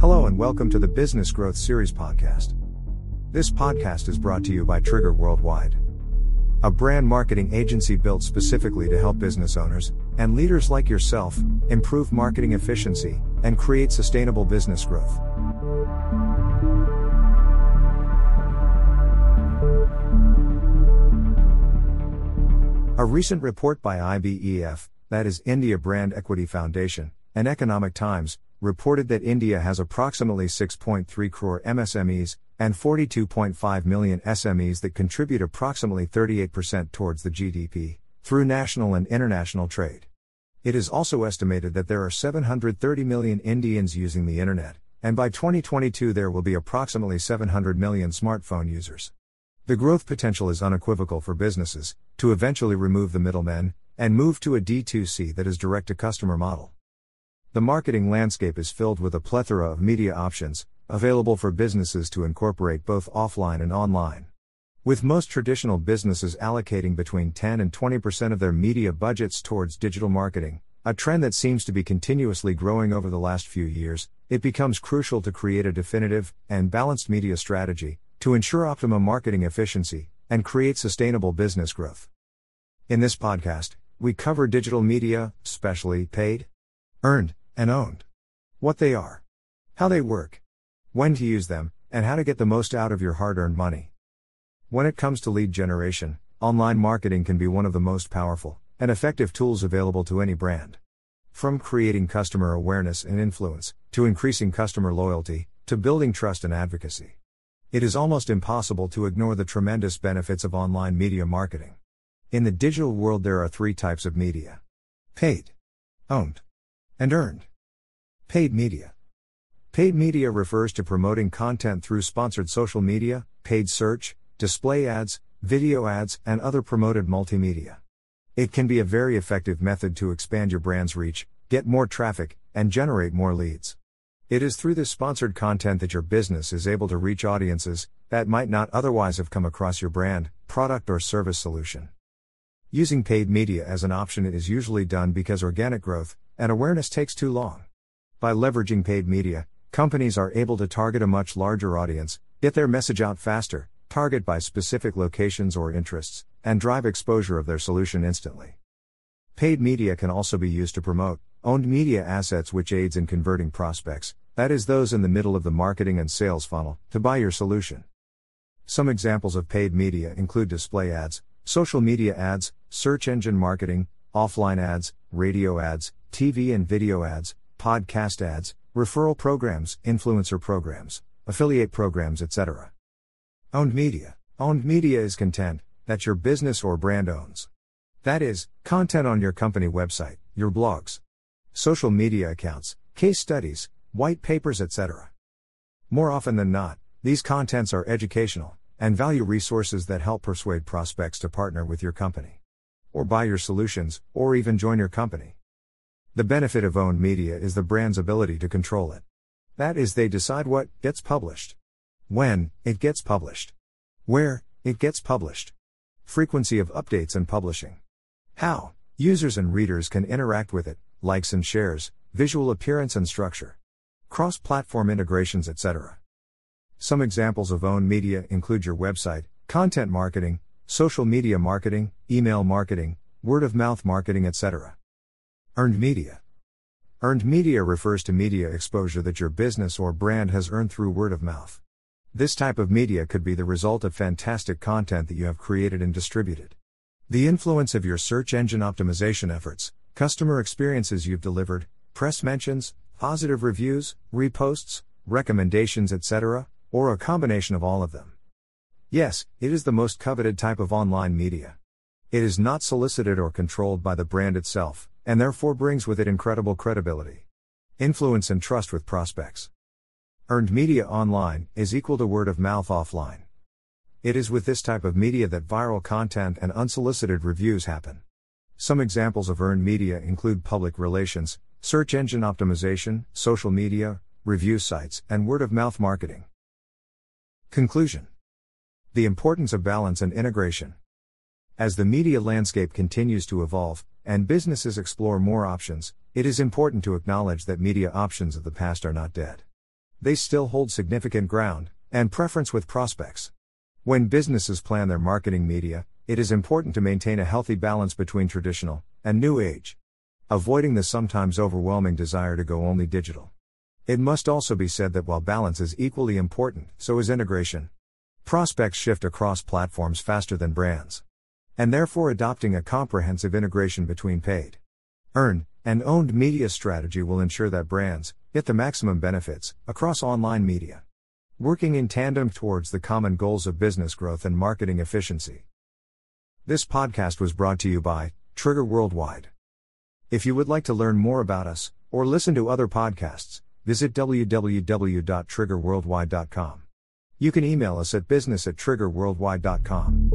Hello and welcome to the Business Growth Series podcast. This podcast is brought to you by Trigger Worldwide, a brand marketing agency built specifically to help business owners and leaders like yourself improve marketing efficiency and create sustainable business growth. A recent report by IBEF, that is India Brand Equity Foundation, and Economic Times, reported that India has approximately 6.3 crore MSMEs and 42.5 million SMEs that contribute approximately 38% towards the GDP through national and international trade. It is also estimated that there are 730 million Indians using the internet, and by 2022 there will be approximately 700 million smartphone users. The growth potential is unequivocal for businesses to eventually remove the middlemen and move to a D2C that is direct to customer model. The marketing landscape is filled with a plethora of media options available for businesses to incorporate both offline and online. With most traditional businesses allocating between 10 and 20% of their media budgets towards digital marketing, a trend that seems to be continuously growing over the last few years, it becomes crucial to create a definitive and balanced media strategy to ensure optimum marketing efficiency and create sustainable business growth. In this podcast, we cover digital media, especially paid, earned, and owned. What they are, how they work, when to use them, and how to get the most out of your hard earned money. When it comes to lead generation, online marketing can be one of the most powerful and effective tools available to any brand. From creating customer awareness and influence, to increasing customer loyalty, to building trust and advocacy. It is almost impossible to ignore the tremendous benefits of online media marketing. In the digital world, there are three types of media paid, owned, and earned. Paid media. Paid media refers to promoting content through sponsored social media, paid search, display ads, video ads, and other promoted multimedia. It can be a very effective method to expand your brand's reach, get more traffic, and generate more leads. It is through this sponsored content that your business is able to reach audiences that might not otherwise have come across your brand, product, or service solution. Using paid media as an option is usually done because organic growth and awareness takes too long. By leveraging paid media, companies are able to target a much larger audience, get their message out faster, target by specific locations or interests, and drive exposure of their solution instantly. Paid media can also be used to promote owned media assets which aids in converting prospects, that is those in the middle of the marketing and sales funnel, to buy your solution. Some examples of paid media include display ads, social media ads, search engine marketing, offline ads, radio ads, TV and video ads, podcast ads, referral programs, influencer programs, affiliate programs, etc. Owned media. Owned media is content that your business or brand owns. That is, content on your company website, your blogs, social media accounts, case studies, white papers, etc. More often than not, these contents are educational and value resources that help persuade prospects to partner with your company, or buy your solutions, or even join your company. The benefit of owned media is the brand's ability to control it. That is, they decide what gets published, when it gets published, where it gets published, frequency of updates and publishing, how users and readers can interact with it, likes and shares, visual appearance and structure, cross platform integrations, etc. Some examples of owned media include your website, content marketing, social media marketing, email marketing, word of mouth marketing, etc. Earned media. Earned media refers to media exposure that your business or brand has earned through word of mouth. This type of media could be the result of fantastic content that you have created and distributed. The influence of your search engine optimization efforts, customer experiences you've delivered, press mentions, positive reviews, reposts, recommendations, etc., or a combination of all of them. Yes, it is the most coveted type of online media. It is not solicited or controlled by the brand itself, and therefore brings with it incredible credibility, influence, and trust with prospects. Earned media online is equal to word of mouth offline. It is with this type of media that viral content and unsolicited reviews happen. Some examples of earned media include public relations, search engine optimization, social media, review sites, and word of mouth marketing. Conclusion The importance of balance and integration. As the media landscape continues to evolve, and businesses explore more options, it is important to acknowledge that media options of the past are not dead. they still hold significant ground and preference with prospects. When businesses plan their marketing media, it is important to maintain a healthy balance between traditional and new age, avoiding the sometimes overwhelming desire to go only digital. It must also be said that while balance is equally important, so is integration. Prospects shift across platforms faster than brands. And therefore, adopting a comprehensive integration between paid, earned, and owned media strategy will ensure that brands get the maximum benefits across online media. Working in tandem towards the common goals of business growth and marketing efficiency. This podcast was brought to you by Trigger Worldwide. If you would like to learn more about us, or listen to other podcasts, visit www.triggerworldwide.com. You can email us at business at triggerworldwide.com.